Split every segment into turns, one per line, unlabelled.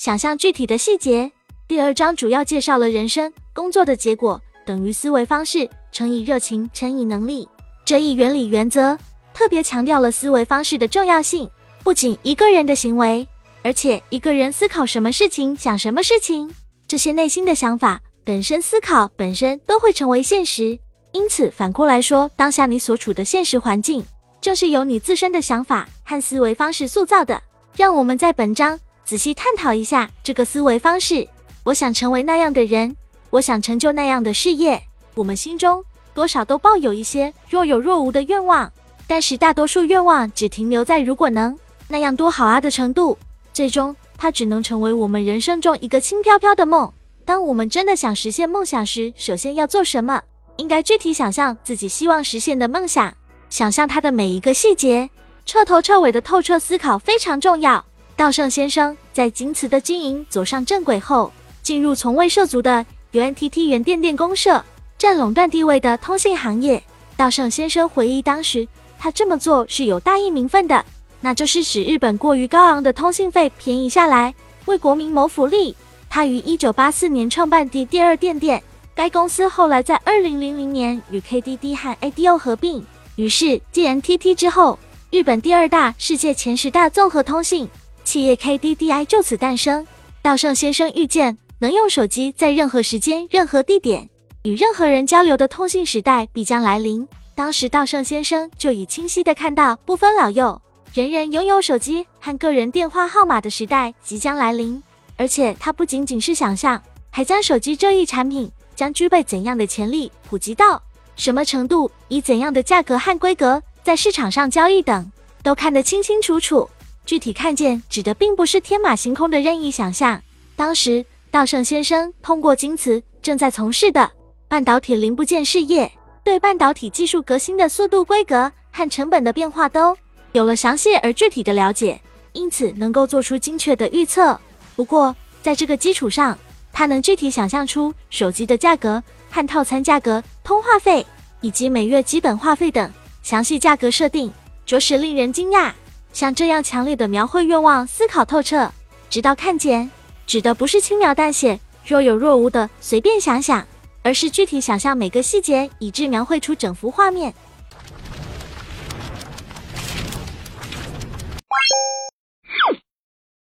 想象具体的细节。第二章主要介绍了人生工作的结果等于思维方式乘以热情乘以能力这一原理原则，特别强调了思维方式的重要性。不仅一个人的行为，而且一个人思考什么事情、想什么事情，这些内心的想法本身思考本身都会成为现实。因此，反过来说，当下你所处的现实环境，正是由你自身的想法和思维方式塑造的。让我们在本章仔细探讨一下这个思维方式。我想成为那样的人，我想成就那样的事业。我们心中多少都抱有一些若有若无的愿望，但是大多数愿望只停留在“如果能那样多好啊”的程度，最终它只能成为我们人生中一个轻飘飘的梦。当我们真的想实现梦想时，首先要做什么？应该具体想象自己希望实现的梦想，想象它的每一个细节，彻头彻尾的透彻思考非常重要。稻盛先生在京瓷的经营走上正轨后，进入从未涉足的 UNTT 原电电公社，占垄断地位的通信行业。稻盛先生回忆，当时他这么做是有大义名分的，那就是使日本过于高昂的通信费便宜下来，为国民谋福利。他于1984年创办第第二电电。该公司后来在二零零零年与 KDD 和 ADO 合并，于是 GNTT 之后，日本第二大、世界前十大综合通信企业 KDDI 就此诞生。稻盛先生预见，能用手机在任何时间、任何地点与任何人交流的通信时代必将来临。当时，稻盛先生就已清晰地看到，不分老幼，人人拥有手机和个人电话号码的时代即将来临。而且，他不仅仅是想象，还将手机这一产品。将具备怎样的潜力，普及到什么程度，以怎样的价格和规格在市场上交易等，都看得清清楚楚。具体看见指的并不是天马行空的任意想象。当时，稻盛先生通过京瓷正在从事的半导体零部件事业，对半导体技术革新的速度、规格和成本的变化都有了详细而具体的了解，因此能够做出精确的预测。不过，在这个基础上，他能具体想象出手机的价格和套餐价格、通话费以及每月基本话费等详细价格设定，着实令人惊讶。像这样强烈的描绘愿望、思考透彻，直到看见，指的不是轻描淡写、若有若无的随便想想，而是具体想象每个细节，以致描绘出整幅画面。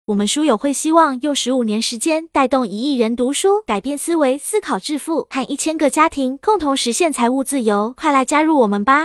我们书友会希望用十五年时间带动一亿人读书，改变思维，思考致富，和一千个家庭共同实现财务自由。快来加入我们吧！